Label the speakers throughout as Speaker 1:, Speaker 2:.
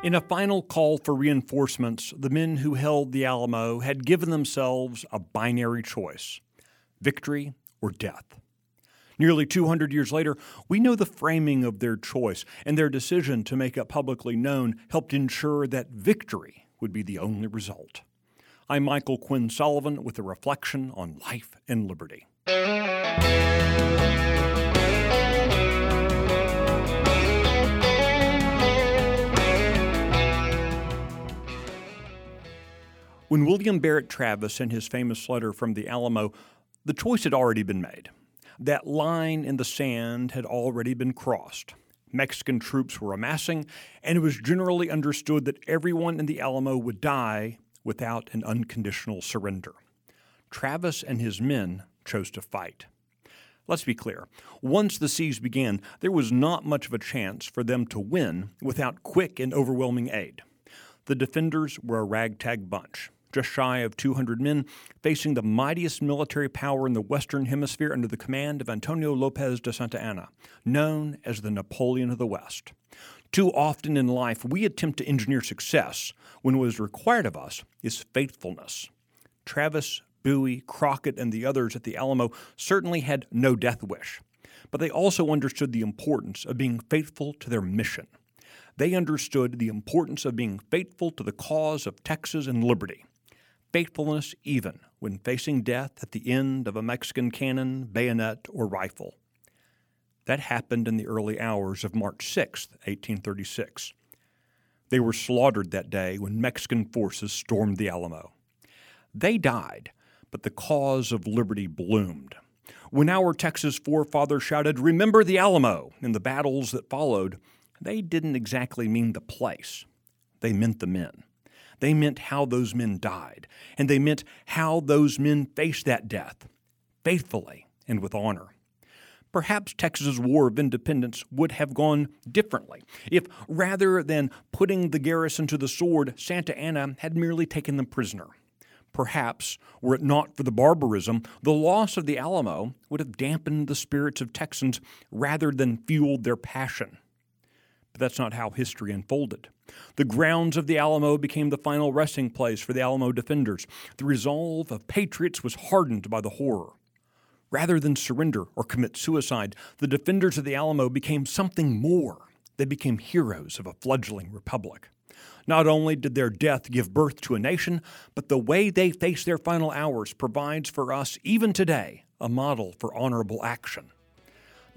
Speaker 1: In a final call for reinforcements, the men who held the Alamo had given themselves a binary choice victory or death. Nearly 200 years later, we know the framing of their choice, and their decision to make it publicly known helped ensure that victory would be the only result. I'm Michael Quinn Sullivan with a reflection on life and liberty. When William Barrett Travis sent his famous letter from the Alamo, the choice had already been made. That line in the sand had already been crossed. Mexican troops were amassing, and it was generally understood that everyone in the Alamo would die without an unconditional surrender. Travis and his men chose to fight. Let's be clear. Once the siege began, there was not much of a chance for them to win without quick and overwhelming aid. The defenders were a ragtag bunch just shy of 200 men, facing the mightiest military power in the Western Hemisphere under the command of Antonio Lopez de Santa Anna, known as the Napoleon of the West. Too often in life, we attempt to engineer success when what is required of us is faithfulness. Travis, Bowie, Crockett, and the others at the Alamo certainly had no death wish, but they also understood the importance of being faithful to their mission. They understood the importance of being faithful to the cause of Texas and liberty faithfulness even when facing death at the end of a Mexican cannon, bayonet, or rifle. That happened in the early hours of March 6, 1836. They were slaughtered that day when Mexican forces stormed the Alamo. They died, but the cause of liberty bloomed. When our Texas forefathers shouted, Remember the Alamo, in the battles that followed, they didn't exactly mean the place, they meant the men. They meant how those men died, and they meant how those men faced that death, faithfully and with honor. Perhaps Texas's War of Independence would have gone differently if, rather than putting the garrison to the sword, Santa Anna had merely taken them prisoner. Perhaps, were it not for the barbarism, the loss of the Alamo would have dampened the spirits of Texans rather than fueled their passion. But that's not how history unfolded. The grounds of the Alamo became the final resting place for the Alamo defenders. The resolve of patriots was hardened by the horror. Rather than surrender or commit suicide, the defenders of the Alamo became something more. They became heroes of a fledgling republic. Not only did their death give birth to a nation, but the way they faced their final hours provides for us, even today, a model for honorable action.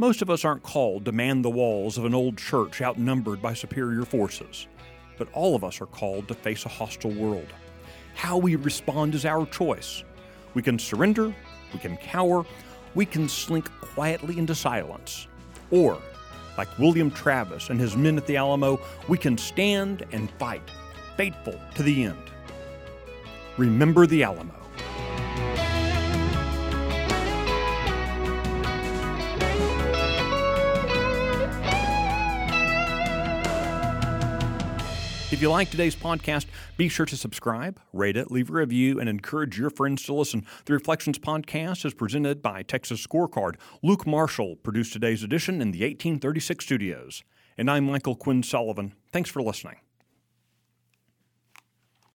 Speaker 1: Most of us aren't called to man the walls of an old church outnumbered by superior forces but all of us are called to face a hostile world. How we respond is our choice. We can surrender, we can cower, we can slink quietly into silence. Or, like William Travis and his men at the Alamo, we can stand and fight, faithful to the end. Remember the Alamo. If you like today's podcast, be sure to subscribe, rate it, leave a review, and encourage your friends to listen. The Reflections podcast is presented by Texas Scorecard. Luke Marshall produced today's edition in the 1836 studios. And I'm Michael Quinn Sullivan. Thanks for listening.